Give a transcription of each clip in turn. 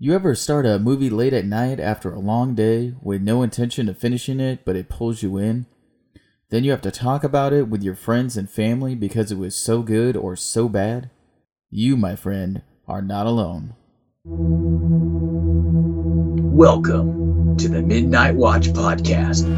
You ever start a movie late at night after a long day with no intention of finishing it, but it pulls you in? Then you have to talk about it with your friends and family because it was so good or so bad? You, my friend, are not alone. Welcome to the Midnight Watch Podcast.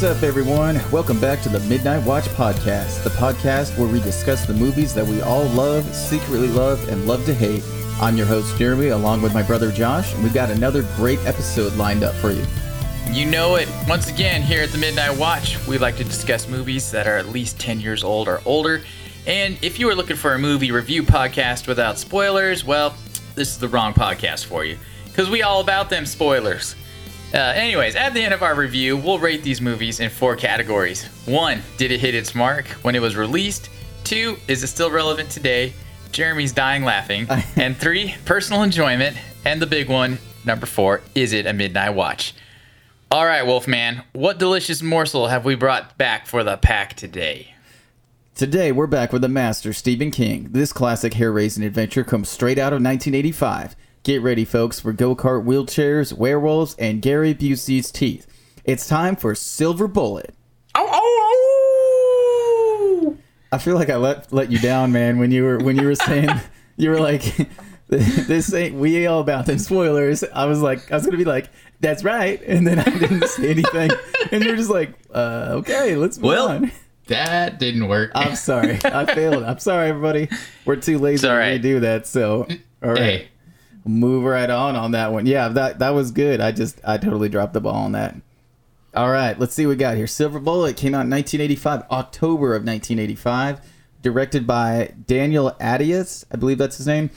What's up, everyone? Welcome back to the Midnight Watch Podcast, the podcast where we discuss the movies that we all love, secretly love, and love to hate. I'm your host, Jeremy, along with my brother Josh, and we've got another great episode lined up for you. You know it. Once again, here at the Midnight Watch, we like to discuss movies that are at least 10 years old or older. And if you are looking for a movie review podcast without spoilers, well, this is the wrong podcast for you. Because we all about them spoilers. Uh, anyways, at the end of our review, we'll rate these movies in four categories. One, did it hit its mark when it was released? Two, is it still relevant today? Jeremy's dying laughing. and three, personal enjoyment. And the big one, number four, is it a midnight watch? All right, Wolfman, what delicious morsel have we brought back for the pack today? Today, we're back with the master, Stephen King. This classic hair raising adventure comes straight out of 1985. Get ready, folks, for go kart wheelchairs, werewolves, and Gary Busey's teeth. It's time for Silver Bullet. Oh, oh, oh! I feel like I let let you down, man. When you were when you were saying you were like, "This ain't we all about them spoilers." I was like, I was gonna be like, "That's right," and then I didn't say anything, and you were just like, uh, "Okay, let's move Well, on." that didn't work. I'm sorry, I failed. I'm sorry, everybody. We're too lazy all to right. redo that, so all right. hey, move right on on that one. Yeah, that that was good. I just I totally dropped the ball on that. All right, let's see what we got here. Silver Bullet came out in 1985, October of 1985, directed by Daniel Attias, I believe that's his name.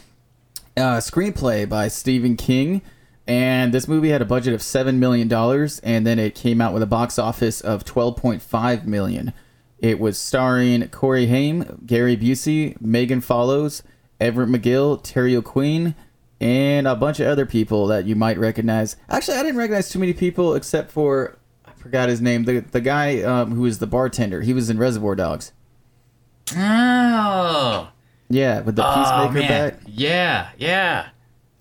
Uh, screenplay by Stephen King, and this movie had a budget of seven million dollars, and then it came out with a box office of 12.5 million. It was starring Corey Haim, Gary Busey, Megan Follows, Everett McGill, Terry O'Quinn, and a bunch of other people that you might recognize. Actually, I didn't recognize too many people except for I forgot his name. The the guy um, who was the bartender. He was in Reservoir Dogs. Oh, Yeah, with the oh peacemaker man, bat. yeah, yeah.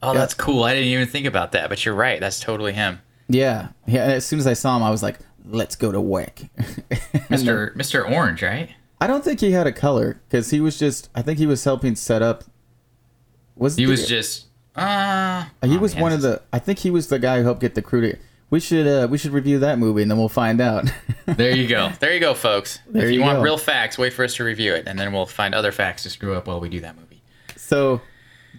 Oh, Yeah. that's cool. I didn't even think about that, but you're right. That's totally him, Yeah, yeah. As soon as I saw him, I was like, "Let's go to work." Mister Mister Orange, right? I don't think he had a color because he was just. I think he was helping set up. Was He the- was just. Uh, He oh, was man, one of the. I think he was the guy who helped get the crew to. We should. uh We should review that movie and then we'll find out. There you go. There you go, folks. There if you, you want go. real facts, wait for us to review it, and then we'll find other facts to screw up while we do that movie. so,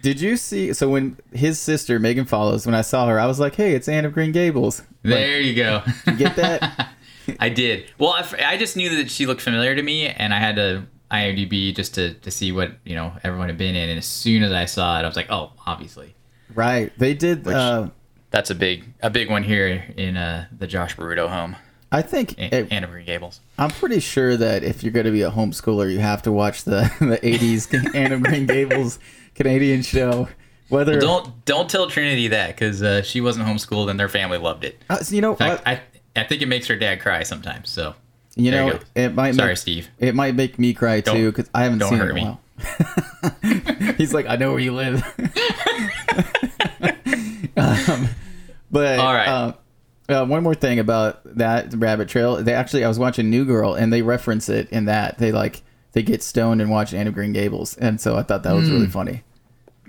did you see? So when his sister Megan Follows, when I saw her, I was like, "Hey, it's Anne of Green Gables." There you go. Get that? I did. Well, I, f- I just knew that she looked familiar to me, and I had to IMDb just to, to see what you know everyone had been in. And as soon as I saw it, I was like, oh, obviously, right. They did. Which- uh, that's a big a big one here in uh, the Josh Baruto home, I think. A- it- Anne of Green Gables. I'm pretty sure that if you're going to be a homeschooler, you have to watch the the 80s Anne of Green Gables Canadian show. Whether Don't don't tell Trinity that because uh, she wasn't homeschooled and their family loved it. uh, you know, fact, uh, I I think it makes her dad cry sometimes. So you there you know, go. it might sorry, make, Steve. It might make me cry Don't- too because I haven't seen hurt it in a while. He's like, I know where you live. um, but All right. uh, uh, one more thing about that rabbit trail. They actually, I was watching New Girl, and they reference it in that they like they get stoned and watch Anne of Green Gables, and so I thought that was Hmm. really funny.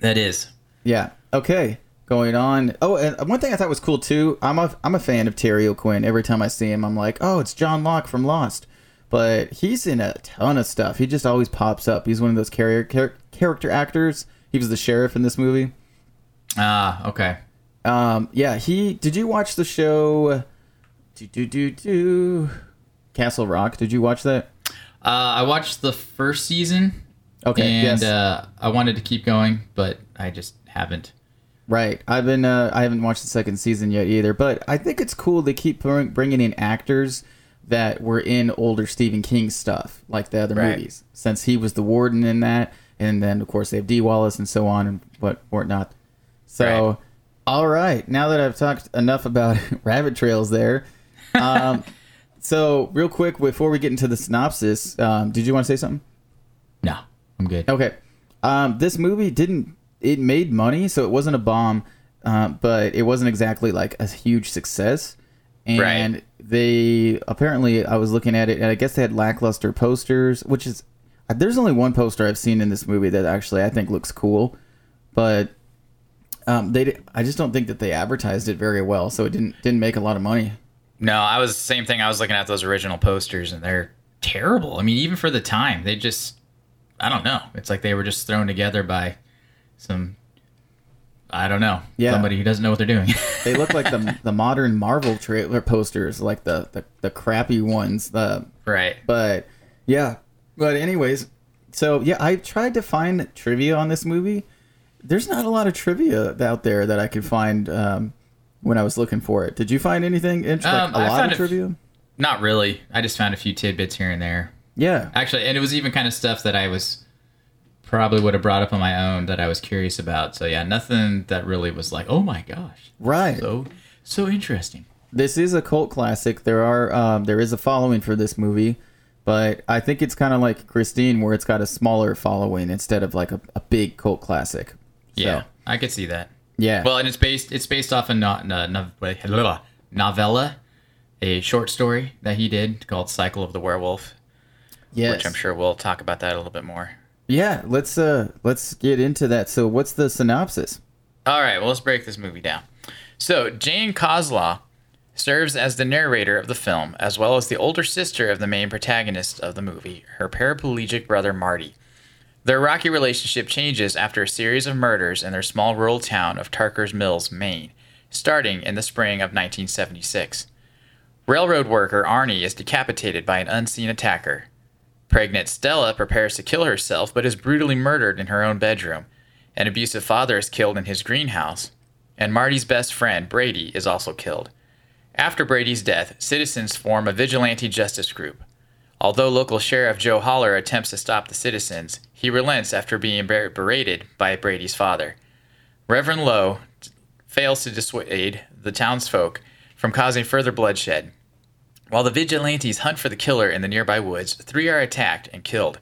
That is. Yeah. Okay. Going on. Oh, and one thing I thought was cool too. I'm a I'm a fan of Terry O'Quinn. Every time I see him, I'm like, oh, it's John Locke from Lost. But he's in a ton of stuff. He just always pops up. He's one of those character char- character actors. He was the sheriff in this movie. Ah, okay. Um, yeah. He. Did you watch the show? Do do do do. Castle Rock. Did you watch that? Uh, I watched the first season. Okay. and yes. uh, I wanted to keep going, but I just haven't. Right. I've been. Uh, I haven't watched the second season yet either, but I think it's cool they keep bringing in actors that were in older Stephen King stuff, like the other Right. movies. Since he was the warden in that, and then of course they have Dee Wallace and so on and what whatnot. So, Right. all right, now that I've talked enough about rabbit trails there, um, so real quick before we get into the synopsis, um, did you want to say something? No, I'm good. Okay. Um, this movie didn't. It made money, so it wasn't a bomb, uh, but it wasn't exactly like a huge success. And Right. they apparently, I was looking at it, and I guess they had lackluster posters, which is there's only one poster I've seen in this movie that actually I think looks cool, but um, they I just don't think that they advertised it very well, so it didn't didn't make a lot of money. No, I was the same thing. I was looking at those original posters, and they're terrible. I mean, even for the time, they just, I don't know. It's like they were just thrown together by some, I don't know, Yeah. somebody who doesn't know what they're doing. They look like the the modern Marvel trailer posters, like the the, the crappy ones. The right. But yeah. But anyways, so yeah, I tried to find trivia on this movie. There's not a lot of trivia out there that I could find um, when I was looking for it. Did you find anything interesting? Um, like a I lot of a f- trivia? Not really. I just found a few tidbits here and there. Yeah. Actually, and it was even kind of stuff that I was probably would have brought up on my own that I was curious about. So yeah, nothing that really was like, oh my gosh, Right. so so interesting. this is a cult classic. There are um, there is a following for this movie, but I think it's kind of like Christine, where it's got a smaller following instead of like a, a big cult classic. So, Yeah, I could see that. yeah. Well, and it's based it's based off a no, no, no, novella, a short story that he did called Cycle of the Werewolf, yes. which I'm sure we'll talk about that a little bit more. Yeah. Let's uh let's get into that. So, what's the synopsis? All right, well, let's break this movie down. So, Jane Coslaw serves as the narrator of the film, as well as the older sister of the main protagonist of the movie, her paraplegic brother Marty. Their rocky relationship changes after a series of murders in their small rural town of Tarker's Mills, Maine, starting in the spring of 1976. Railroad worker Arnie is decapitated by an unseen attacker. Pregnant Stella prepares to kill herself but is brutally murdered in her own bedroom. An abusive father is killed in his greenhouse. And Marty's best friend, Brady, is also killed. After Brady's death, citizens form a vigilante justice group. Although local sheriff Joe Haller attempts to stop the citizens, he relents after being ber- berated by Brady's father. Reverend Lowe fails to dissuade the townsfolk from causing further bloodshed. While the vigilantes hunt for the killer in the nearby woods, three are attacked and killed.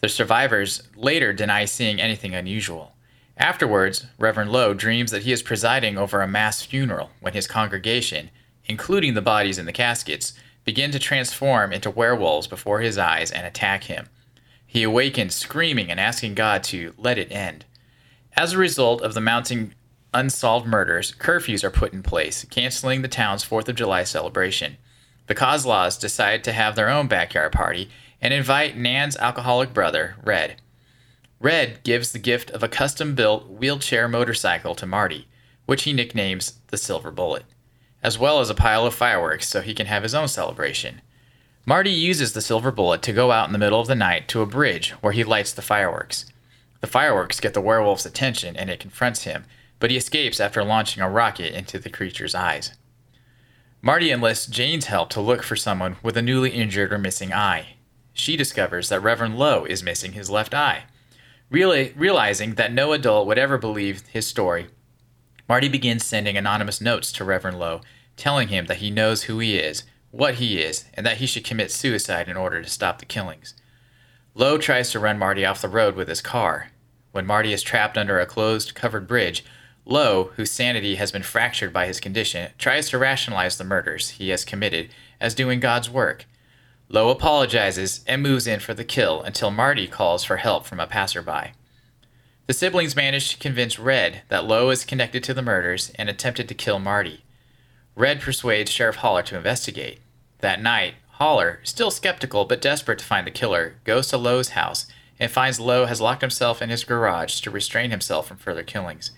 The survivors later deny seeing anything unusual. Afterwards, Reverend Lowe dreams that he is presiding over a mass funeral when his congregation, including the bodies in the caskets, begin to transform into werewolves before his eyes and attack him. He awakens screaming and asking God to let it end. As a result of the mounting unsolved murders, curfews are put in place, canceling the town's 4th of July celebration. The Coslaws decide to have their own backyard party and invite Nan's alcoholic brother, Red. Red gives the gift of a custom built wheelchair motorcycle to Marty, which he nicknames the Silver Bullet, as well as a pile of fireworks so he can have his own celebration. Marty uses the Silver Bullet to go out in the middle of the night to a bridge where he lights the fireworks. The fireworks get the werewolf's attention and it confronts him, but he escapes after launching a rocket into the creature's eyes. Marty enlists Jane's help to look for someone with a newly injured or missing eye. She discovers that Reverend Lowe is missing his left eye. Reali- realizing that no adult would ever believe his story, Marty begins sending anonymous notes to Reverend Lowe, telling him that he knows who he is, what he is, and that he should commit suicide in order to stop the killings. Lowe tries to run Marty off the road with his car. When Marty is trapped under a closed, covered bridge, Lowe, whose sanity has been fractured by his condition, tries to rationalize the murders he has committed as doing God's work. Lowe apologizes and moves in for the kill until Marty calls for help from a passerby. The siblings manage to convince Red that Lowe is connected to the murders and attempted to kill Marty. Red persuades Sheriff Haller to investigate. That night, Haller, still skeptical but desperate to find the killer, goes to Lowe's house and finds Lowe has locked himself in his garage to restrain himself from further killings.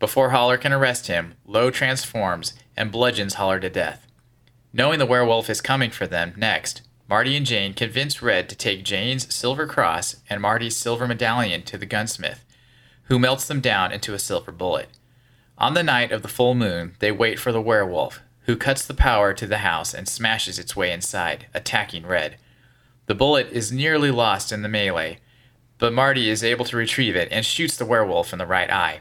Before Haller can arrest him, Lowe transforms and bludgeons Haller to death. Knowing the werewolf is coming for them next, Marty and Jane convince Red to take Jane's silver cross and Marty's silver medallion to the gunsmith, who melts them down into a silver bullet. On the night of the full moon, they wait for the werewolf, who cuts the power to the house and smashes its way inside, attacking Red. The bullet is nearly lost in the melee, but Marty is able to retrieve it and shoots the werewolf in the right eye.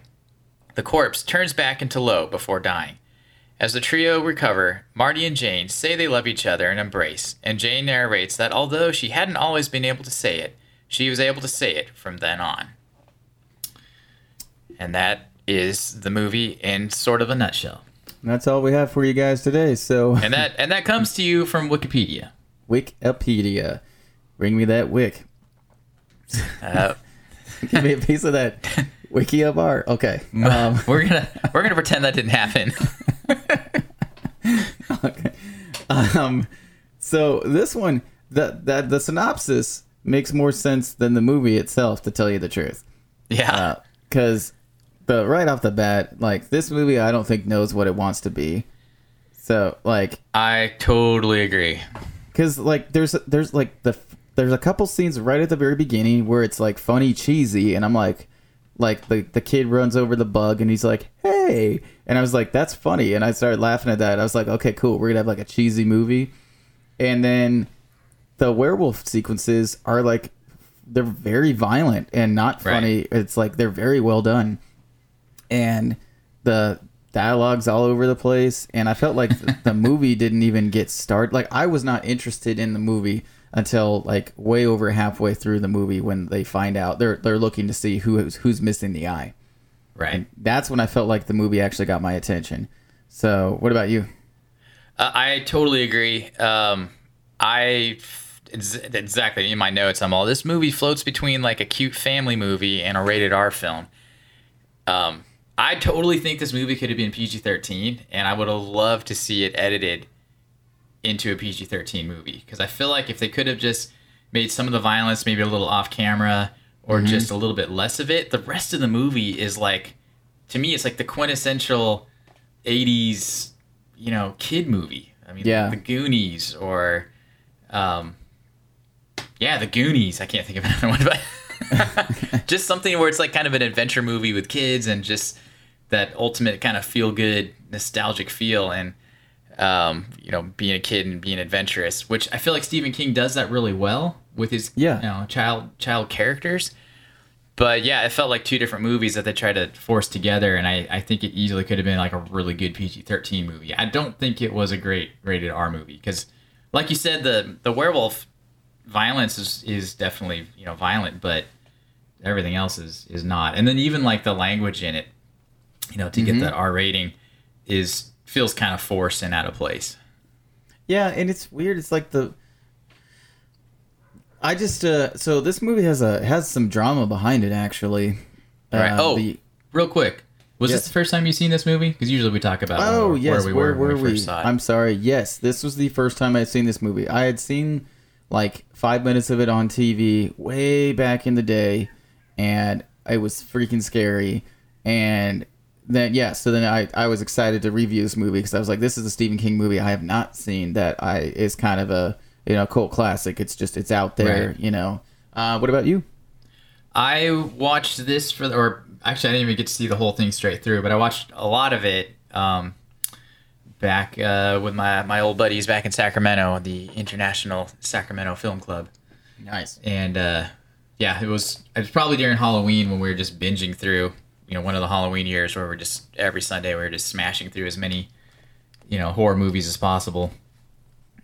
The corpse turns back into Lowe before dying. As the trio recover, Marty and Jane say they love each other and embrace, and Jane narrates that although she hadn't always been able to say it, she was able to say it from then on. And that is the movie in sort of a nutshell. And that's all we have for you guys today. So And that and that comes to you from Wikipedia. Wikipedia, bring me that wick. Uh, Give me a piece of that wiki of art. Okay. Um, we're gonna we're gonna pretend that didn't happen. okay. Um, so this one, the, the the synopsis makes more sense than the movie itself, to tell you the truth. yeah. Because the right off the bat, like this movie, I don't think knows what it wants to be. So like, I totally agree. because like there's there's like the there's a couple scenes right at the very beginning where it's like funny cheesy, and I'm like. Like the, the kid runs over the bug and he's like, "Hey!" and I was like, "That's funny," and I started laughing at that. I was like, "Okay, cool. We're gonna have like a cheesy movie," and then the werewolf sequences are like they're very violent and not Right. funny. It's like they're very well done, and the dialogues all over the place. And I felt like the movie didn't even get started. Like I was not interested in the movie until like way over halfway through the movie when they find out they're they're looking to see who is who's missing the eye. Right. That's when I felt like the movie actually got my attention. So, what about you? Uh, I totally agree. Um, I ex- exactly in my notes. I'm all this movie floats between like a cute family movie and a rated R film. Um, I totally think this movie could have been PG-13, and I would have loved to see it edited into a PG-13 movie because I feel like if they could have just made some of the violence maybe a little off camera or just a little bit less of it, the rest of the movie is like, to me, it's like the quintessential 80s, you know, kid movie. I mean, Yeah. The Goonies or, um, yeah, The Goonies. I can't think of another one, but just something where it's like kind of an adventure movie with kids and just that ultimate kind of feel good, nostalgic feel. And, um, you know, being a kid and being adventurous, which I feel like Stephen King does that really well with his, Yeah. you know, child child characters. But yeah, it felt like two different movies that they tried to force together, and I, I think it easily could have been like a really good PG thirteen movie. I don't think it was a great rated R movie because, like you said, the the werewolf violence is, is definitely you know violent, but everything else is is not. And then even like the language in it, you know, to get that R rating is feels kind of forced and out of place. Yeah, and it's weird. It's like the I just uh so this movie has a has some drama behind it actually. Right. Uh, oh, the- real quick, was Yes. this the first time you've seen this movie? Because usually we talk about Oh where, yes, where we where were were we we? first. I'm sorry. Yes, this was the first time I'd seen this movie. I had seen like five minutes of it on TV way back in the day, and it was freaking scary. And then yeah, so then I I was excited to review this movie because I was like, this is a Stephen King movie I have not seen that I is kind of a you know cult classic. It's just it's out there, Right. you know. Uh, what about you? I watched this for, or actually, I didn't even get to see the whole thing straight through, but I watched a lot of it um, back uh, with my my old buddies back in Sacramento, the International Sacramento Film Club, Nice. and uh, yeah, it was it was probably during Halloween when we were just binging through, you know one of the Halloween years where we're just every Sunday we are just smashing through as many you know horror movies as possible.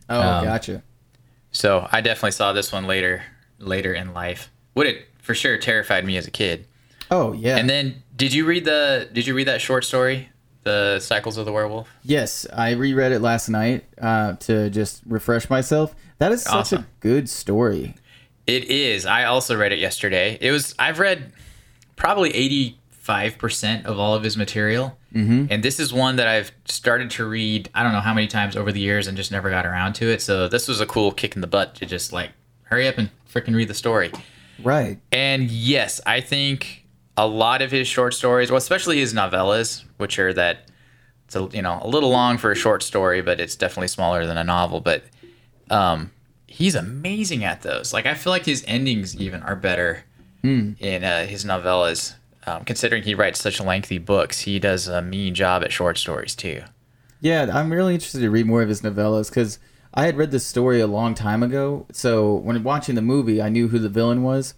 Oh, um, gotcha. So I definitely saw this one later later in life. Would it for sure terrified me as a kid. Oh yeah. And then did you read the did you read that short story, The Cycles of the Werewolf? Yes, I reread it last night uh, to just refresh myself. That is such awesome. a good story. It is. I also read it yesterday. It was I've read probably eighty 5% of all of his material. Mm-hmm. And this is one that I've started to read, I don't know how many times over the years and just never got around to it. So this was a cool kick in the butt to just like hurry up and freaking read the story. Right. And yes, I think a lot of his short stories, well, especially his novellas, which are that it's a, you know, a little long for a short story, but it's definitely smaller than a novel, but um he's amazing at those. Like I feel like his endings even are better hmm. in uh, his novellas um, considering he writes such lengthy books, he does a mean job at short stories too. Yeah, I'm really interested to read more of his novellas because I had read this story a long time ago. So when watching the movie, I knew who the villain was,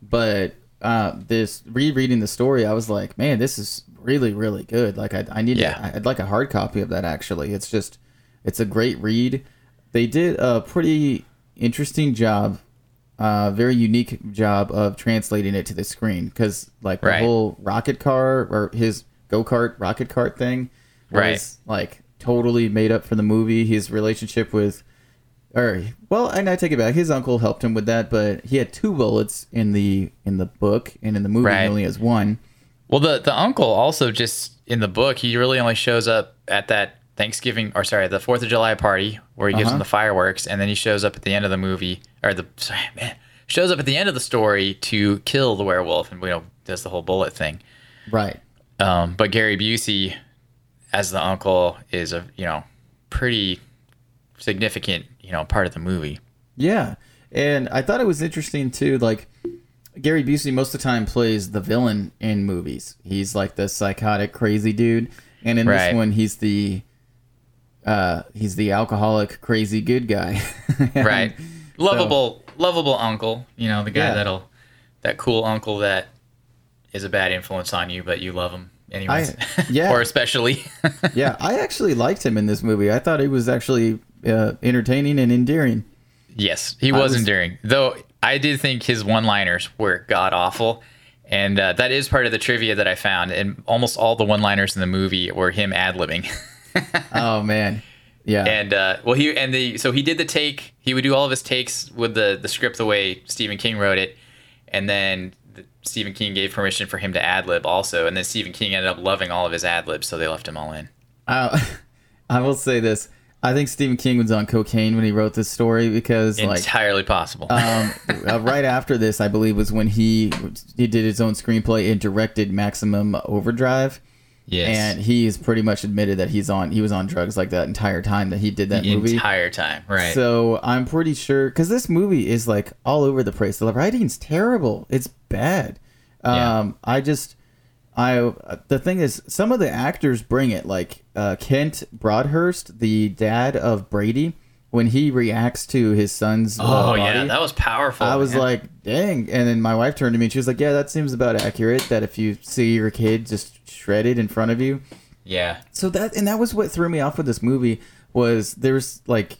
but uh, this rereading the story, I was like, man, this is really really good. Like I, I need, Yeah. I'd like a hard copy of that. Actually, it's just, it's a great read. They did a pretty interesting job, uh, very unique job of translating it to the screen because like the Right. whole rocket car or his go kart rocket cart thing was Right. like totally made up for the movie. His relationship with or well, and I take it back. His uncle helped him with that, but he had two bullets in the in the book, and in the movie Right. he only has one. Well, the the uncle also just in the book, he really only shows up at that Thanksgiving or sorry, the Fourth of July party where he gives Uh-huh. them the fireworks, and then he shows up at the end of the movie or the sorry, man shows up at the end of the story to kill the werewolf, and you know does the whole bullet thing. Right. Um, but Gary Busey, as the uncle, is a you know pretty significant you know part of the movie. Yeah, and I thought it was interesting too. Like Gary Busey, most of the time plays the villain in movies. He's like the psychotic, crazy dude, and in Right. this one, he's the uh, he's the alcoholic, crazy good guy. Right lovable lovable uncle you know the guy Yeah. that'll that cool uncle that is a bad influence on you but you love him anyways I- yeah. or especially yeah, I actually liked him in this movie. I thought he was actually uh, entertaining and endearing. yes he was, was- endearing though i did think his one liners were god awful and uh, that is part of the trivia that i found and almost all the one liners in the movie were him ad-libbing Oh man, yeah. and uh, well he and the so he did the take he would do all of his takes with the the script the way stephen king wrote it. And then the, stephen king gave permission for him to ad lib also. And then stephen king ended up loving all of his ad libs so they left him all in. I, I will say this. I think Stephen King was on cocaine when he wrote this story because, like, entirely possible. um, uh, right after this, I believe was when he he did his own screenplay and directed Maximum Overdrive, yes and he's pretty much admitted that he's on he was on drugs like that entire time that he did that the movie. entire time right So I'm pretty sure because this movie is like all over the place. The writing's terrible. It's bad. Yeah. Um, I just, I the thing is, some of the actors bring it. Like uh, Kent Broadhurst, the dad of Brady, when he reacts to his son's. uh, oh body, yeah that was powerful I was man. like, dang. And then my wife turned to me and she was like, yeah, that seems about accurate. That if you see your kid just shredded in front of you, yeah. So that and that was what threw me off with this movie was there's like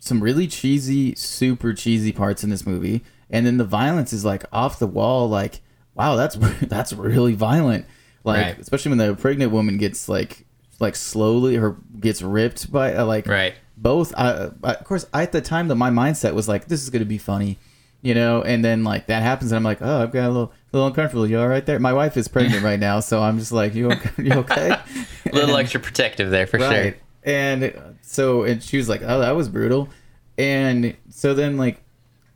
some really cheesy super cheesy parts in this movie. And then the violence is like off the wall like wow that's that's really violent. Like Right. especially when the pregnant woman gets like like slowly her gets ripped by uh, like right. both I, I- of course I, at the time that my mindset was like this is going to be funny you know? And then like that happens and i'm like oh i've got a little little uncomfortable. You all right there? My wife is pregnant right now so i'm just like you okay, you okay? A little And- extra protective there for right. Sure and uh, so and she was like oh that was brutal. And so then like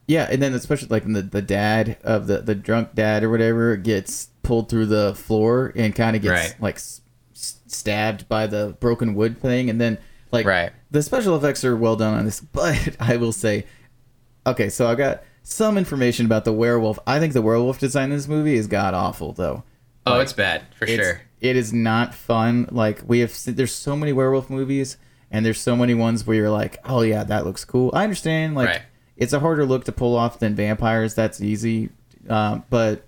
yeah and then especially like the, the dad of the the drunk dad or whatever gets pulled through the floor and kind of gets Right. like s- stabbed by the broken wood thing and then like Right. the special effects are well done on this but i will say okay so i got some information about the werewolf i think the werewolf design in this movie is god awful though oh Like, it's bad for it's- sure It is not fun. Like we have, there's so many werewolf movies, and there's so many ones where you're like, oh yeah, that looks cool. I understand. Like Right. it's a harder look to pull off than vampires. That's easy. Um, but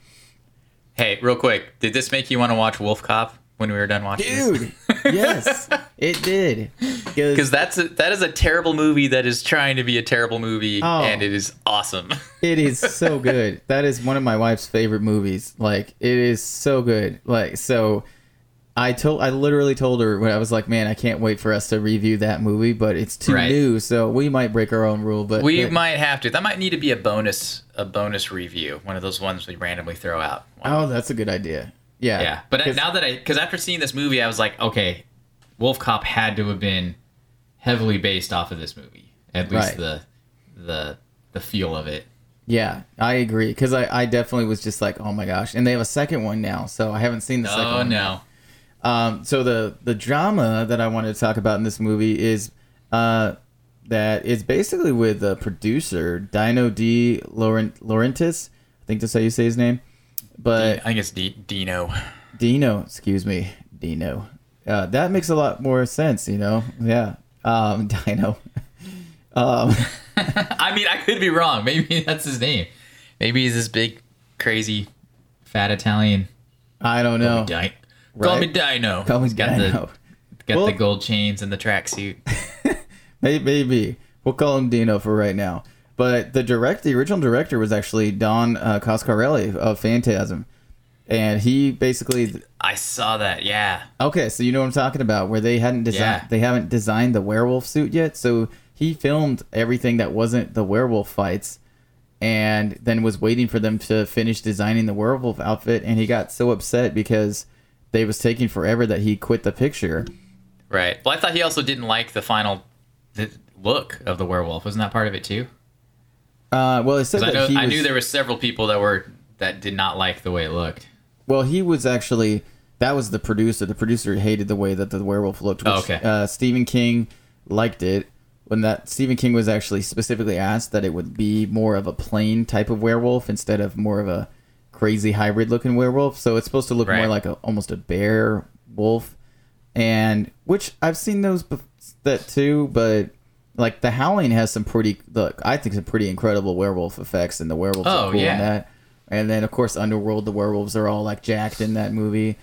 hey real quick did this make you want to watch WolfCop when we were done watching dude, yes, it did. because that's a, that is a terrible movie that is trying to be a terrible movie Oh. and it is awesome It is so good. That is one of my wife's favorite movies. Like it is so good. Like so I told I literally told her when I was like, "Man, I can't wait for us to review that movie, but it's too Right. new, so we might break our own rule." But we might have to that might need to be a bonus a bonus review one of those ones we randomly throw out Oh, that's a good idea. Yeah. yeah but now that i because after seeing this movie i was like okay WolfCop had to have been heavily based off of this movie at least Right. the the the feel of it yeah, I agree because I, I definitely was just like, oh my gosh, and they have a second one now, so I haven't seen the second oh one. no Um, so the the drama that I wanted to talk about in this movie is uh, that it's basically with the producer Dino D. Laurent Laurentiis. I think that's how you say his name. But i think it's D- dino Dino, excuse me, Dino. Uh, that makes a lot more sense, you know. Yeah, um, Dino. um, i mean i could be wrong maybe that's his name maybe he's this big crazy fat Italian. I don't know. Di- Call me Dino. Call me He's got Dino. the got Well- the gold chains and the tracksuit. Maybe we'll call him Dino for right now. But the direct, the original director was actually Don uh, Coscarelli of Phantasm, and he basically I saw that. Yeah. okay. So you know what I'm talking about, where they hadn't designed, Yeah. they haven't designed the werewolf suit yet. So he filmed everything that wasn't the werewolf fights, and then was waiting for them to finish designing the werewolf outfit. And he got so upset because they was taking forever that he quit the picture. Right. Well, I thought he also didn't like the final the look of the werewolf. Wasn't that part of it too? Uh, well, it said 'Cause I that know he I was, knew there were several people that were that did not like the way it looked. Well, he was actually that was the producer. The producer hated the way that the werewolf looked. Which, Oh, okay. Uh, Stephen King liked it when that Stephen King was actually specifically asked that it would be more of a plain type of werewolf instead of more of a crazy hybrid looking werewolf. So it's supposed to look more like a almost a bear wolf, and which I've seen those bef- that too, but. Like the Howling has some pretty, look, I think some pretty incredible werewolf effects, and the werewolves Oh, are cool yeah. in that. And then of course Underworld, the werewolves are all like jacked in that movie.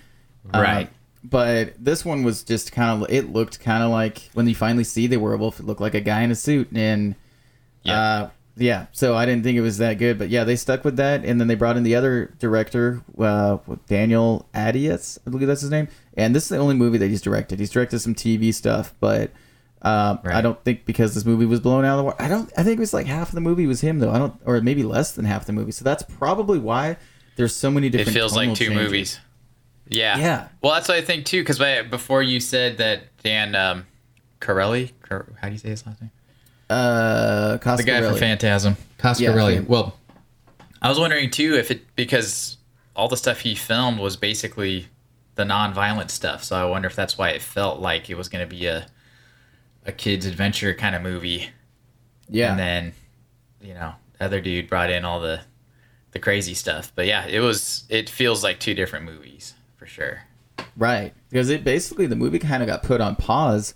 Right. Um, but this one was just kind of it looked kind of like when you finally see the werewolf, it looked like a guy in a suit and Yeah. uh, yeah. So I didn't think it was that good, but yeah, they stuck with that, and then they brought in the other director, uh, Daniel Attias, I believe that's his name. And this is the only movie that he's directed. He's directed some TV stuff, but um, I don't think because this movie was blown out of the water. I don't. I think it was like half of the movie was him though. I don't, or maybe less than half the movie. So that's probably why there's so many different. It feels like two changes. movies. Yeah. Yeah. Well, that's what I think too. Because before you said that Dan um, Corelli, Car- how do you say his last name? Uh, The guy from Phantasm, Yeah, Coscarelli. Phan- well, I was wondering too if it because all the stuff he filmed was basically the non-violent stuff. So I wonder if that's why it felt like it was going to be a a kids adventure kind of movie. yeah. And then, you know, other dude brought in all the the crazy stuff. But yeah, it was it feels like two different movies for sure. Right. Because it basically the movie kind of got put on pause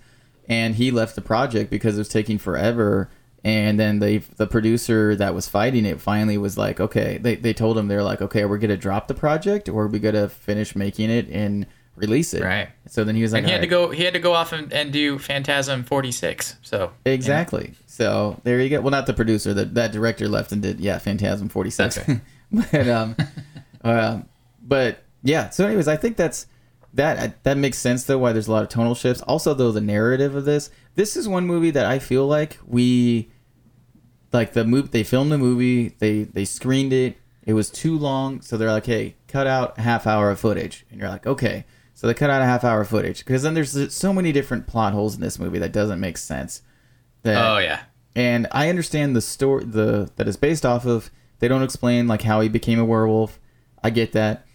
and he left the project because it was taking forever and then they the producer that was fighting it finally was like, "Okay, they they told him they're like, "Okay, we're going to drop the project or we're we going to finish making it and release it?" Right. So then he was like, And he had to go he had to go off and, and do Phantasm 46. So Exactly. So there you go. Well, not the producer. That that director left and did yeah, Phantasm forty six. Okay. but um, um, but yeah. So, anyways, I think that's that that makes sense though. Why there's a lot of tonal shifts. Also, though, the narrative of this. This is one movie that I feel like we like the movie. They filmed the movie. They they screened it. It was too long, so they're like, "Hey, cut out half hour of footage." And you're like, "Okay." So they cut out a half hour footage because then there's so many different plot holes in this movie that doesn't make sense. That, Oh yeah. and I understand the story the that is based off of. They don't explain like how he became a werewolf. I get that,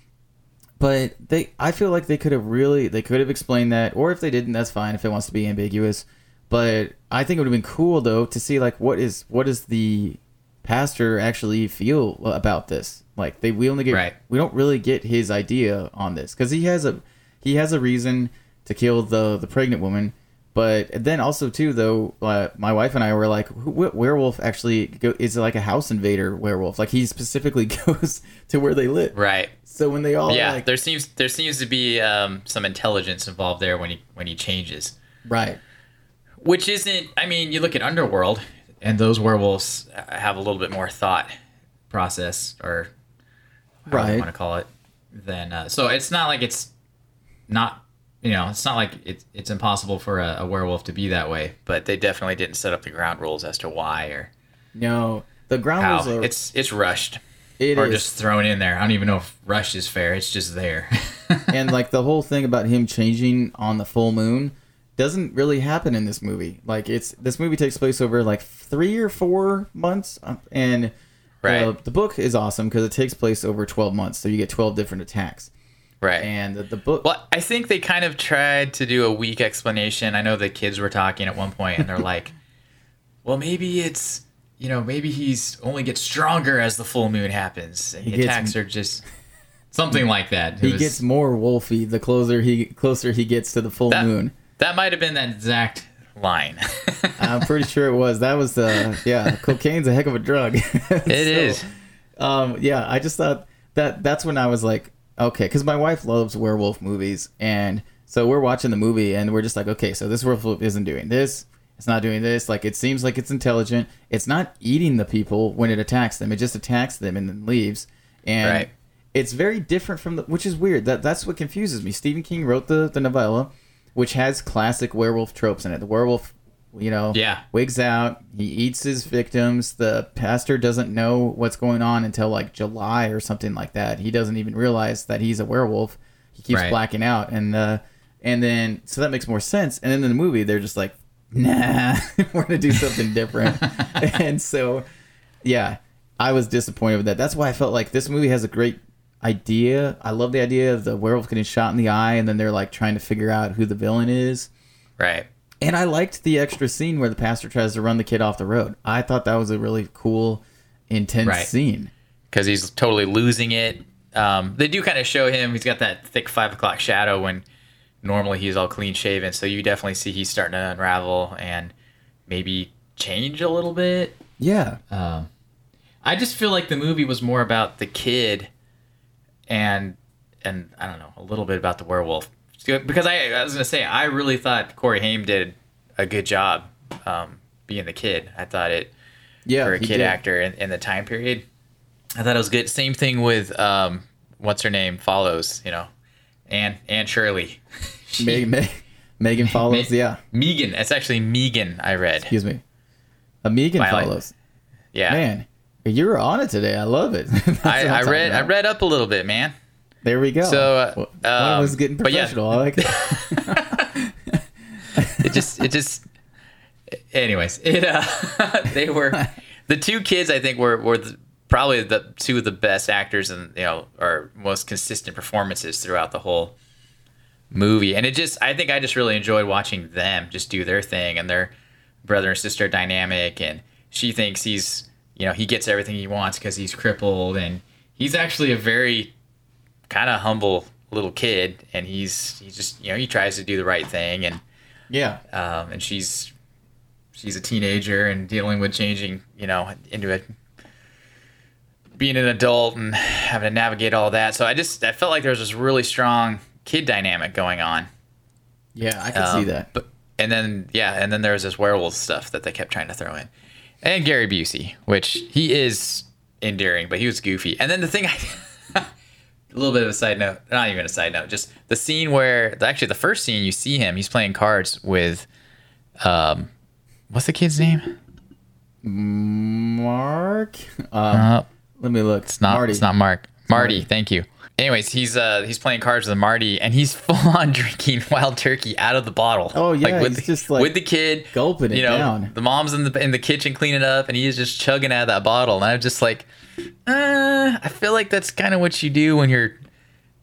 but they I feel like they could have really they could have explained that, or if they didn't, that's fine if it wants to be ambiguous. But I think it would have been cool though to see like what is what does the pastor actually feel about this? Like they we only get Right. we don't really get his idea on this because he has a he has a reason to kill the the pregnant woman. But then also too though, uh, my wife and I were like, what werewolf actually go, is like a house invader werewolf? Like he specifically goes to where they live. Right. So when they all yeah, like, there seems there seems to be um, some intelligence involved there when he when he changes, right, which isn't. I mean, you look at Underworld, and those werewolves have a little bit more thought process, or Right. want to call it. Than uh, so, it's not like it's not. You know, it's not like it's it's impossible for a, a werewolf to be that way, but they definitely didn't set up the ground rules as to why or no, the ground how. rules are It's it's rushed it or is. just thrown in there. I don't even know if rushed is fair. It's just there. and like the whole thing about him changing on the full moon doesn't really happen in this movie. Like it's this movie takes place over like three or four months, um, and Right. uh, the book is awesome because it takes place over twelve months, so you get twelve different attacks. Right. And the, the book, Well, I think they kind of tried to do a weak explanation. I know the kids were talking at one point, and they're like, "Well, maybe it's you know maybe he's only gets stronger as the full moon happens, and He the attacks are just something like that." It he was- gets more wolfy the closer he closer he gets to the full that, moon. That might have been that exact line. I'm pretty sure it was. That was the yeah. Cocaine's a heck of a drug. it It is. Um, yeah, I just thought that that's when I was like, okay, because my wife loves werewolf movies, and so we're watching the movie, and we're just like, okay, so this werewolf isn't doing this, it's not doing this. Like it seems like it's intelligent. It's not eating the people when it attacks them. It just attacks them and then leaves. And Right. it's very different from the, which is weird. That that's what confuses me. Stephen King wrote the the novella, which has classic werewolf tropes in it. The werewolf, you know, Yeah. wigs out. He eats his victims. The pastor doesn't know what's going on until like July or something like that. He doesn't even realize that he's a werewolf. He keeps Right. blacking out, and uh, and then so that makes more sense. And then in the movie, they're just like, nah, we're gonna do something different. and so, yeah, I was disappointed with that. That's why I felt like this movie has a great idea. I love the idea of the werewolf getting shot in the eye, and then they're like trying to figure out who the villain is. Right. And I liked the extra scene where the pastor tries to run the kid off the road. I thought that was a really cool, intense Right. scene. because he's totally losing it. Um, they do kind of show him. He's got that thick five o'clock shadow when normally he's all clean shaven. So you definitely see he's starting to unravel and maybe change a little bit. Yeah, Um, I just feel like the movie was more about the kid and and I don't know a little bit about the werewolf because I, I was gonna say I really thought Corey Haim did a good job um, being the kid. I thought it yeah. for a kid did. actor in, in the time period. I thought it was good. Same thing with um, what's her name follows, you know, Anne Anne Shirley. Meg, Meg, Megan follows. Me- yeah, Megan. It's actually Megan. I read. excuse me. A Megan Violet. follows. Yeah, Man, you're on it today. I love it. I, I read I read up a little bit, man. There we go. So, uh, Well, one um, us getting but yeah. professional. I like it. It just it just. Anyways, it uh, they were the two kids. I think were were the, probably the two of the best actors and you know or most consistent performances throughout the whole movie. And it just I think I just really enjoyed watching them just do their thing and their brother and sister dynamic. And she thinks he's you know he gets everything he wants because he's crippled and he's actually a very kind of humble little kid and he's he just you know he tries to do the right thing and yeah, um, and she's she's a teenager and dealing with changing, you know, into a being an adult and having to navigate all that. So I just I felt like there was this really strong kid dynamic going on. yeah. I can Um, see that. But and then yeah, and then there was this werewolf stuff that they kept trying to throw in, and Gary Busey, which he is endearing, but he was goofy. And then the thing I. A little bit of a side note, not even a side note, just the scene where actually the first scene you see him, he's playing cards with, um, what's the kid's name? Mark. Um, Uh, let me look. it's not. Marty. It's not Mark. Marty, Marty. Thank you. Anyways, he's uh he's playing cards with Marty, and he's full on drinking wild turkey out of the bottle. Oh, yeah, with he's the, just, like, with the kid gulping it you know, down. The mom's in the in the kitchen cleaning up, and he's just chugging out of that bottle. And I'm just like, uh, I feel like that's kind of what you do when you're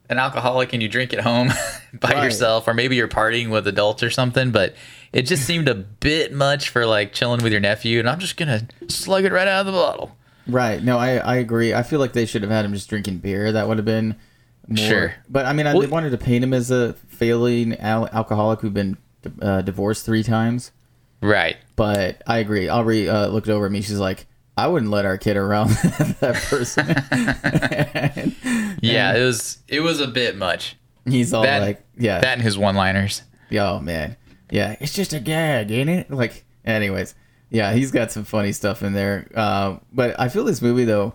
an alcoholic and you drink at home by Right. yourself, or maybe you're partying with adults or something. But it just seemed a bit much for like chilling with your nephew, and I'm just gonna slug it right out of the bottle. Right. No, I, I agree. I feel like they should have had him just drinking beer. That would have been more. Sure. But I mean, I Well- wanted to paint him as a failing al- alcoholic who'd been uh, divorced three times. Right. But I agree. Aubrey uh, looked over at me. She's like, I wouldn't let our kid around that person. And Yeah, it was it was a bit much. he's all That like, yeah. that and his one-liners. Oh man, yeah, it's just a gag, ain't it? Like, anyways, yeah, he's got some funny stuff in there. Uh, but I feel this movie though,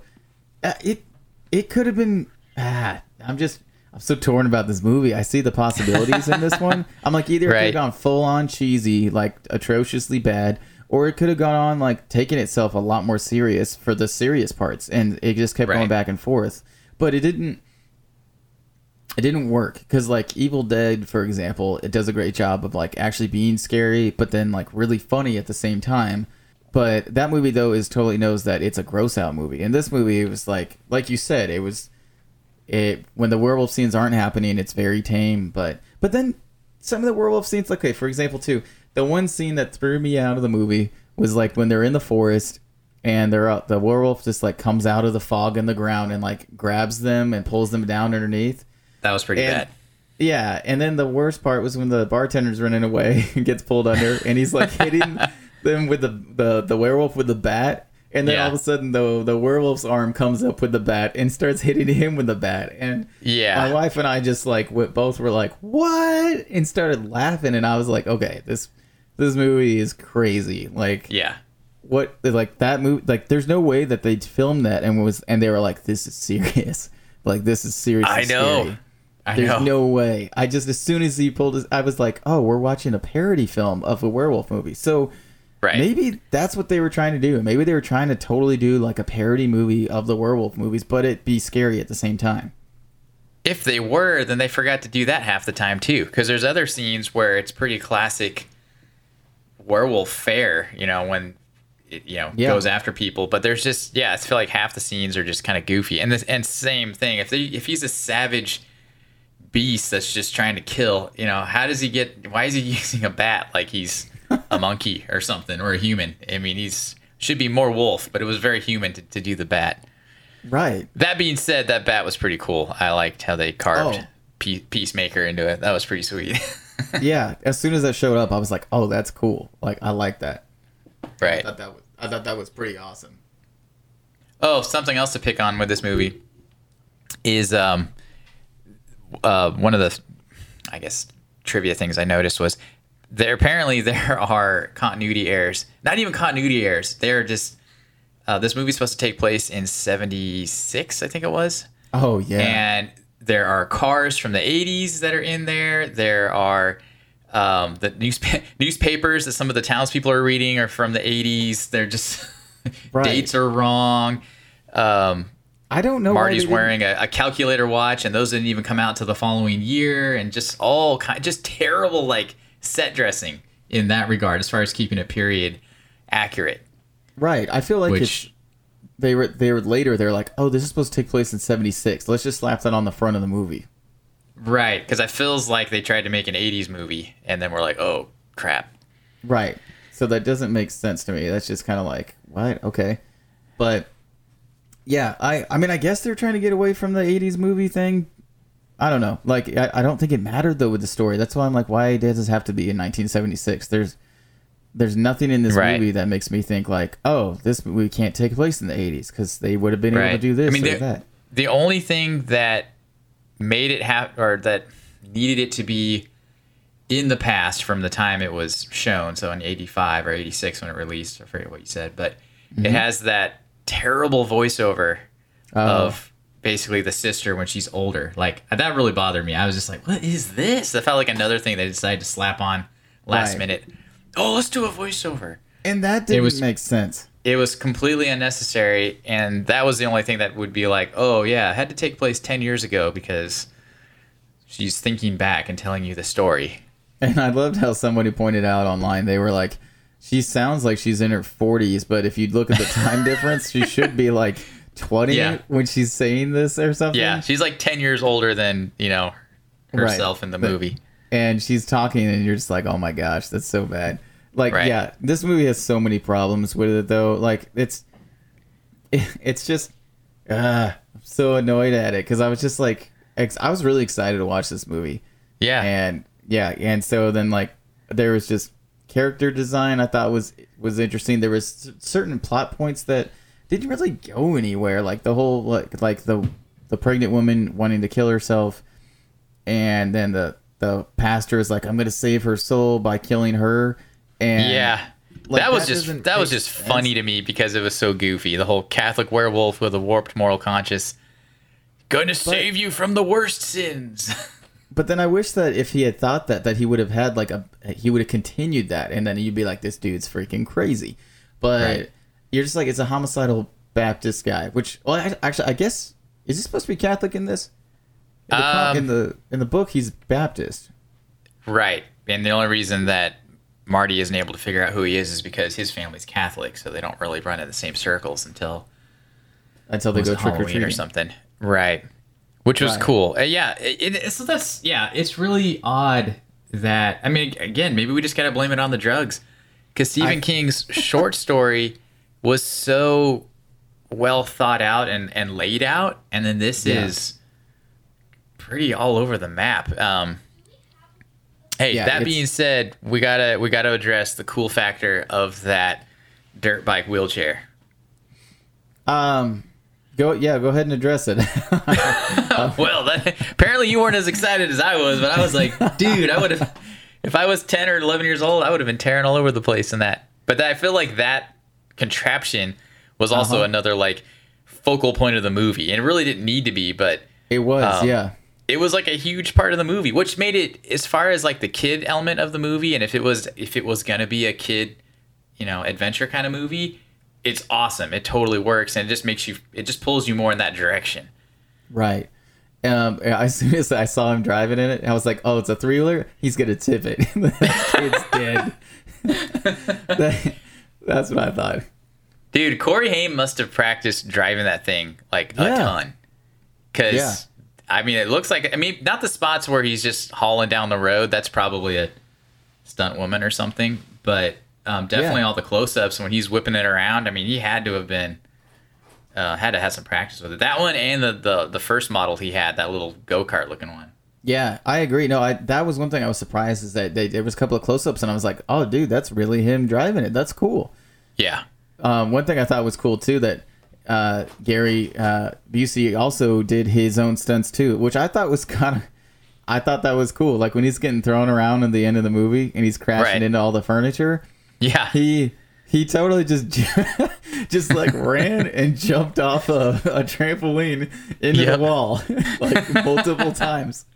uh, it it could have been. Ah, I'm just I'm so torn about this movie. I see the possibilities in this one. I'm like either it could have gone full on cheesy, like atrociously bad, or it could have gone on like taking itself a lot more serious for the serious parts, and it just kept going back and forth. But it didn't it didn't work because like evil dead for example it does a great job of like actually being scary but then like really funny at the same time. But that movie though is totally knows that it's a gross out movie. And this movie it was like like you said it was it when the werewolf scenes aren't happening it's very tame but but then some of the werewolf scenes okay for example too the one scene that threw me out of the movie was like when they're in the forest and they're out the werewolf just like comes out of the fog in the ground and like grabs them and pulls them down underneath That was pretty and, bad. Yeah, and then the worst part was when the bartender's running away and gets pulled under, and he's like hitting them with the, the the werewolf with the bat, And then Yeah. all of a sudden, the the werewolf's arm comes up with the bat and starts hitting him with the bat. And Yeah. my wife and I just like we both were like, "What?" and started laughing. And I was like, "Okay, this this movie is crazy. Like, Yeah. what? Like that movie? Like, there's no way that they filmed that and was and they were like, "This is serious. Like, this is serious." I know. I There's know. no way. I just as soon as he pulled his, I was like, "Oh, we're watching a parody film of a werewolf movie." So right. maybe that's what they were trying to do. Maybe they were trying to totally do like a parody movie of the werewolf movies, but it be scary at the same time. if they were, then they forgot to do that half the time too. Because there's other scenes where it's pretty classic werewolf fare. You know when it you know Yeah. goes after people, but there's just yeah, I feel like half the scenes are just kind of goofy. And this and same thing if they if he's a savage beast that's just trying to kill, you know, how does he get? Why is he using a bat like he's a monkey or something or a human? I mean, he's should be more wolf, but it was very human to, to do the bat. Right. That being said, that bat was pretty cool. I liked how they carved Oh. Pe- Peacemaker into it. That was pretty sweet. yeah. As soon as that showed up, I was like, "Oh, that's cool. Like, I like that." Right. I right. thought that was I thought that was pretty awesome. Oh, something else to pick on with this movie is um uh one of the I guess trivia things I noticed was there apparently there are continuity errors. Not even continuity errors. They're just uh, this movie's supposed to take place in 76, I think it was. Oh yeah. and there are cars from the 80s that are in there. There are um, the newspa- newspapers that some of the townspeople are reading are from the 80s. They're just Right. dates are wrong. Um, I don't know. Marty's wearing a, a calculator watch, and those didn't even come out till the following year, and just all kind, just terrible like set dressing in that regard, as far as keeping a period accurate. Right. I feel like Which- it's they were they were later. They're like, "Oh, this is supposed to take place in '76. Let's just slap that on the front of the movie." Right, because it feels like they tried to make an 80s movie, and then we're like, oh crap. Right. So that doesn't make sense to me. That's just kind of like, what? Okay. But yeah, I I mean, I guess they're trying to get away from the 80s movie thing. I don't know. Like I, I don't think it mattered though with the story. That's why I'm like, why does this have to be in 1976? There's there's nothing in this Right. movie that makes me think like, oh, this movie can't take place in the 80s because they would have been able to do this I mean, or the- that. The only thing that made it happen or that needed it to be in the past from the time it was shown, so in 85 or 86 when it released, I forget what you said, but Mm-hmm. it has that terrible voiceover Oh. of basically the sister when she's older. Like that really bothered me. I was just like, "What is this?" That felt like another thing they decided to slap on last Right. minute. Oh, let's do a voiceover. And that didn't was- make sense. It was completely unnecessary, and that was the only thing that would be like, "Oh yeah, it had to take place ten years ago because she's thinking back and telling you the story." And I loved how somebody pointed out online, they were like, she sounds like she's in her 40s, but if you look at the time difference, she should be like 20 Yeah. when she's saying this or something. Yeah, she's like ten years older than you know herself in the But- movie. And she's talking, and you're just like, oh my gosh, that's so bad. Like, Right. yeah, this movie has so many problems with it, though. Like, it's, it's just, uh, I'm so annoyed at it because I was just like, ex- I was really excited to watch this movie. Yeah, and yeah and so then like there was just character design i thought was was interesting there was certain plot points that didn't really go anywhere like the whole like like the the pregnant woman wanting to kill herself and then the the pastor is like i'm gonna save her soul by killing her and yeah. like, that was that just that was just sense. funny to me because it was so goofy. The whole Catholic werewolf with a warped moral conscience, gonna save you from the worst sins. But then I wish that if he had thought that, that he would have had like a, he would have continued that, and then you'd be like, this dude's freaking crazy. But Right. you're just like, it's a homicidal Baptist guy. Which, well, I- actually, I guess is he supposed to be Catholic in this? In the, Um, in the in the book, he's Baptist. Right. And the only reason that Marty isn't able to figure out who he is is because his family's Catholic, so they don't really run in the same circles until Until they go trick or treating. or something. Right. Which was Right. cool. Uh, yeah. It, it, so that's yeah. It's really odd that I mean, again, maybe we just gotta blame it on the drugs, because Stephen I- King's short story was so well thought out and and laid out, and then this Yeah. is pretty all over the map. Um, hey, Yeah, that being said, we gotta we gotta address the cool factor of that dirt bike wheelchair. Um, go yeah, go ahead and address it. well, that, apparently you weren't as excited as I was, but I was like, dude, I would have, if I was 10 or 11 years old, I would have been tearing all over the place in that. But I feel like that contraption was also Uh-huh. another like focal point of the movie, and it really didn't need to be, but it was Um, yeah. it was like a huge part of the movie, which made it as far as like the kid element of the movie, and if it was if it was gonna be a kid, you know, adventure kind of movie, it's awesome. It totally works, and it just makes you, it just pulls you more in that direction. Right. Um, as soon as I saw him driving in it, I was like, "Oh, it's a three wheeler. He's gonna tip it. kid's dead." That- that's what I thought. Dude, Corey Haim must have practiced driving that thing like a ton. Cause Yeah. I mean, it looks like I mean, not the spots where he's just hauling down the road. That's probably a stunt woman or something. But um, definitely Yeah. all the close-ups when he's whipping it around. I mean, he had to have been uh, had to have some practice with it. That one and the the, the first model he had, that little go kart looking one. Yeah, I agree. No, I that was one thing I was surprised is that they, there was a couple of close-ups, and I was like, "Oh, dude, that's really him driving it. That's cool." Yeah, Um, one thing I thought was cool too that uh, Gary uh, Busey also did his own stunts too, which I thought was kind of. I thought that was cool. Like when he's getting thrown around in the end of the movie and he's crashing Right. into all the furniture. Yeah. He he totally just just like ran and jumped off a, a trampoline into Yep. the wall like multiple times.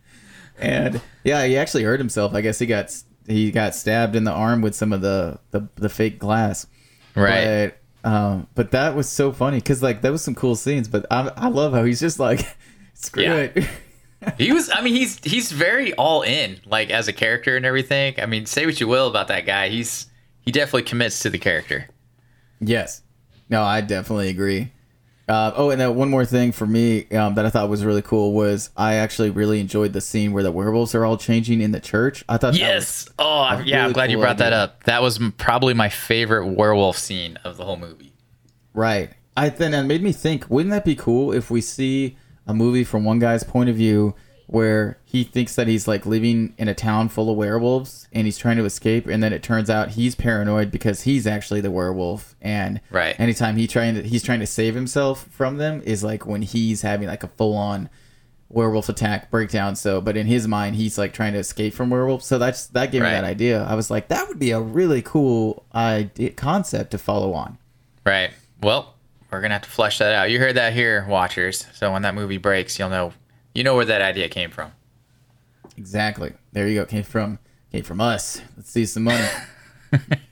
And yeah, he actually hurt himself. I guess he got he got stabbed in the arm with some of the the, the fake glass. right. But, um, but that was so funny because like that was some cool scenes. But I, I love how he's just like, screw Yeah. it. He was. I mean, he's he's very all in, like as a character and everything. I mean, say what you will about that guy. He's he definitely commits to the character. yes. No, I definitely agree. Uh, oh, and then one more thing for me um, that I thought was really cool was I actually really enjoyed the scene where the werewolves are all changing in the church. I thought that was- Yes. Oh, I- yeah. I'm really glad you cool brought that up. That was probably my favorite werewolf scene of the whole movie. Right. I then it made me think, wouldn't that be cool if we see a movie from one guy's point of view where he thinks that he's like living in a town full of werewolves and he's trying to escape and then it turns out he's paranoid because he's actually the werewolf and Right. anytime he trying to he's trying to save himself from them is like when he's having like a full on werewolf attack breakdown so but in his mind he's like trying to escape from werewolves so that's that gave me that idea i was like that would be a really cool idea concept to follow on Right. Well, we're gonna have to flesh that out. You heard that here, watchers. So when that movie breaks, you'll know you know where that idea came from. Exactly. There you go. Came from came from us. Let's see some money.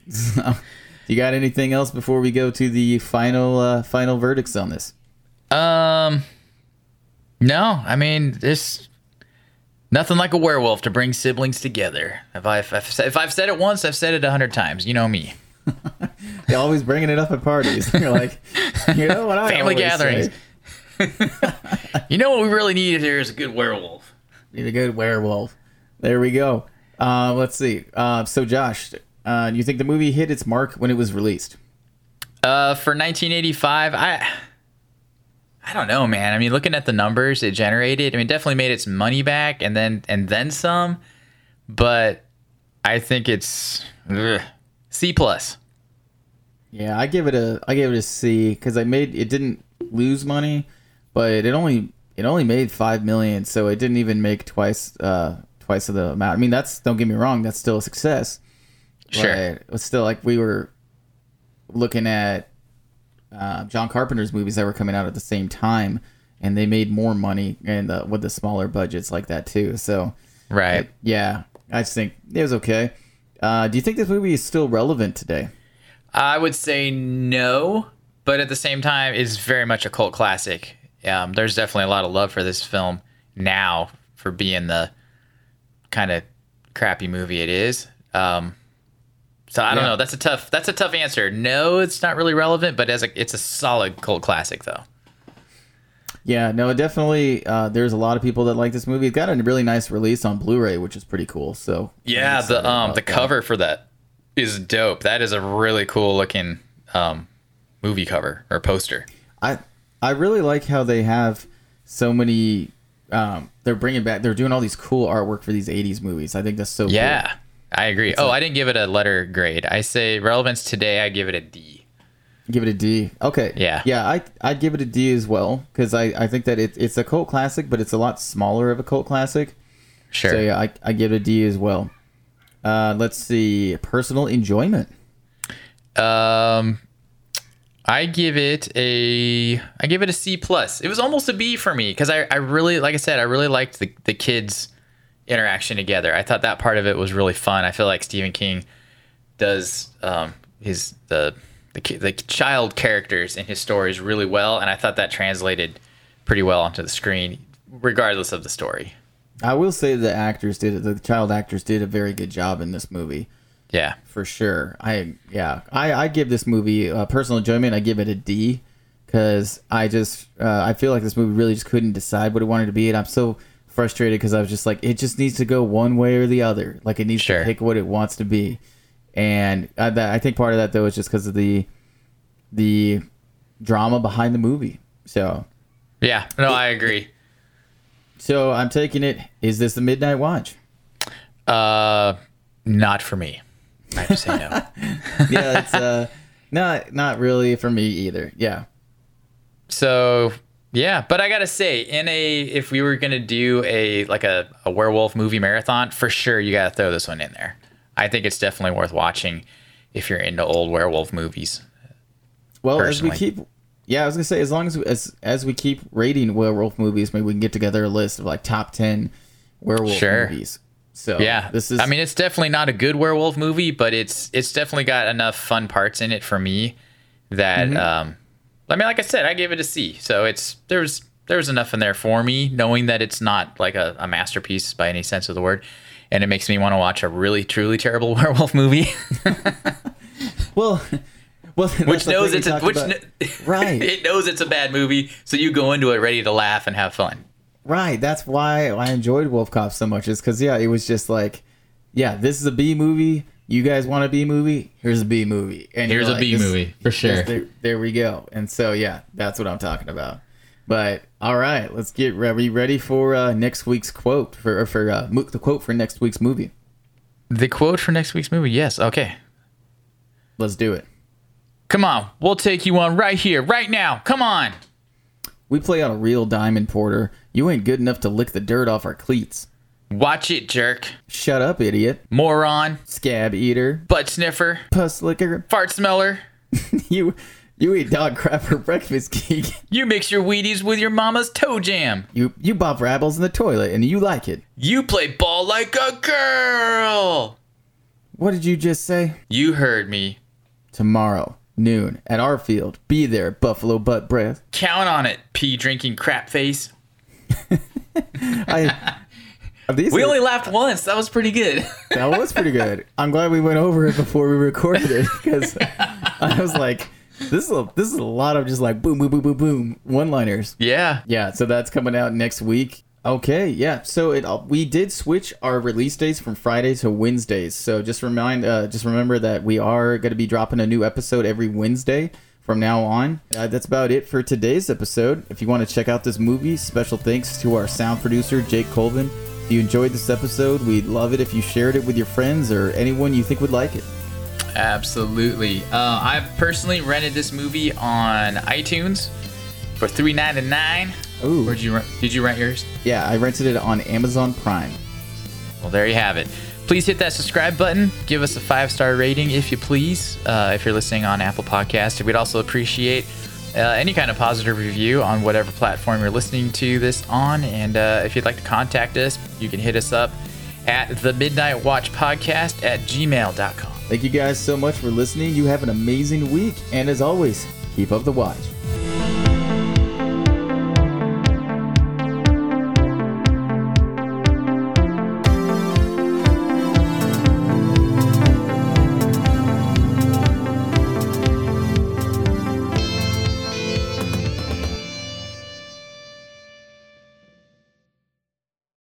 so, you got anything else before we go to the final uh, final verdicts on this? Um. No, I mean this. Nothing like a werewolf to bring siblings together. If I've, if I've said- if I've said it once, I've said it a hundred times. You know me. They're always bringing it up at parties. You're like, you know what I Family gatherings. say? You know what we really need here is a good werewolf. Need a good werewolf. There we go. Uh, let's see. Uh, so Josh, uh, you think the movie hit its mark when it was released? Uh, for 1985, I I don't know, man. I mean, looking at the numbers it generated, I mean, it definitely made its money back and then and then some. But I think it's ugh, C plus. Yeah, I give it a I give it a C because I made it didn't lose money, but it only it only made five million, so it didn't even make twice uh twice of the amount. I mean, that's don't get me wrong, that's still a success. Sure. But it was still like we were looking at uh, John Carpenter's movies that were coming out at the same time, and they made more money and uh, with the smaller budgets like that too. So Right. yeah, I just think it was okay. Uh, do you think this movie is still relevant today? I would say no, but at the same time, it's very much a cult classic. Um, there's definitely a lot of love for this film now for being the kind of crappy movie it is. Um, so I don't Yeah. know. That's a tough. That's a tough answer. No, it's not really relevant, but as a, it's a solid cult classic though. Yeah, no, definitely. Uh, there's a lot of people that like this movie. It got a really nice release on Blu-ray, which is pretty cool. So Yeah, the um the that. cover for that is dope. That is a really cool looking um movie cover or poster. I I really like how they have so many. Um, they're bringing back. They're doing all these cool artwork for these '80s movies. I think that's so. Yeah, cool. I agree. oh, I didn't give it a letter grade. I say relevance today. I give it a D. Give it a D. Okay. Yeah. Yeah, I I'd give it a D as well because I, I think that it, it's a cult classic, but it's a lot smaller of a cult classic. Sure. So yeah, I, I give it a D as well. Uh, let's see, personal enjoyment. Um, I give it a I give it a C plus. It was almost a B for me because I, I really like I said I really liked the the kids interaction together. I thought that part of it was really fun. I feel like Stephen King does um, his the the the child characters in his stories really well, and I thought that translated pretty well onto the screen, regardless of the story. I will say the actors did the child actors did a very good job in this movie Yeah, for sure. I yeah, I I give this movie uh, personal enjoyment. I give it a D because I just uh, I feel like this movie really just couldn't decide what it wanted to be, and I'm so frustrated because I was just like it just needs to go one way or the other. Like it needs Sure. to pick what it wants to be, and I, that, I think part of that though is just because of the the drama behind the movie. So yeah. No, I agree. so I'm taking it. Is this the Midnight Watch? Uh, not for me. I to say no. Yeah, it's uh not not really for me either. Yeah. So yeah, but I gotta say, in a if we were gonna do a like a, a werewolf movie marathon, for sure you gotta throw this one in there. I think it's definitely worth watching if you're into old werewolf movies. Well, as we keep, yeah, I was gonna say as long as as as we keep rating werewolf movies, maybe we can get together a list of like top ten werewolf Sure. movies. So Yeah, this is. I mean, it's definitely not a good werewolf movie, but it's it's definitely got enough fun parts in it for me that Mm-hmm. um, I mean, like I said, I gave it a C. So it's there's there's enough in there for me, knowing that it's not like a, a masterpiece by any sense of the word, and it makes me want to watch a really truly terrible werewolf movie, well, well, which knows it's a, which kn- Right. it knows it's a bad movie, so you go into it ready to laugh and have fun. Right. That's why I enjoyed WolfCop so much. Is because yeah, it was just like, yeah, this is a B movie. You guys want a B movie? Here's a B movie. And Here's you're a B movie, for sure. there, there we go. And so yeah, that's what I'm talking about. But all right, let's get ready. Ready for uh, next week's quote for or for uh, mo- the quote for next week's movie. The quote for next week's movie, yes, okay. Let's do it. Come on, we'll take you on right here, right now. Come on. We play on a real diamond porter. You ain't good enough to lick the dirt off our cleats. Watch it, jerk. Shut up, idiot. Moron. Scab eater. Butt sniffer. Puss licker. Fart smeller. you you eat dog crap for breakfast, geek. You mix your Wheaties with your mama's toe jam. You you bop rabbles in the toilet and you like it. You play ball like a girl. What did you just say? You heard me. Tomorrow, noon, at our field. Be there, buffalo butt breath. Count on it, pee drinking crap face. I We are- only laughed once. That was pretty good. that was pretty good. I'm glad we went over it before we recorded it because I was like, this is a, this is a lot of just like boom boom boom boom boom one liners. yeah. Yeah, so that's coming out next week. Okay, yeah. So it uh, we did switch our release dates from Friday to Wednesdays. So just remind, uh, just remember that we are going to be dropping a new episode every Wednesday from now on. Uh, that's about it for today's episode. If you want to check out this movie, special thanks to our sound producer Jake Colvin. If you enjoyed this episode, we'd love it if you shared it with your friends or anyone you think would like it. Absolutely. Uh, I personally rented this movie on iTunes for three ninety nine. Ooh. Where'd you rent? Did you rent yours? Yeah, I rented it on Amazon Prime. Well, there you have it. Please hit that subscribe button. Give us a five star rating if you please. Uh, if you're listening on Apple Podcast, we'd also appreciate uh, any kind of positive review on whatever platform you're listening to this on. And uh, if you'd like to contact us, you can hit us up at the Midnight Watch Podcast at gmail.com. Thank you guys so much for listening. You have an amazing week, and as always, keep up the watch.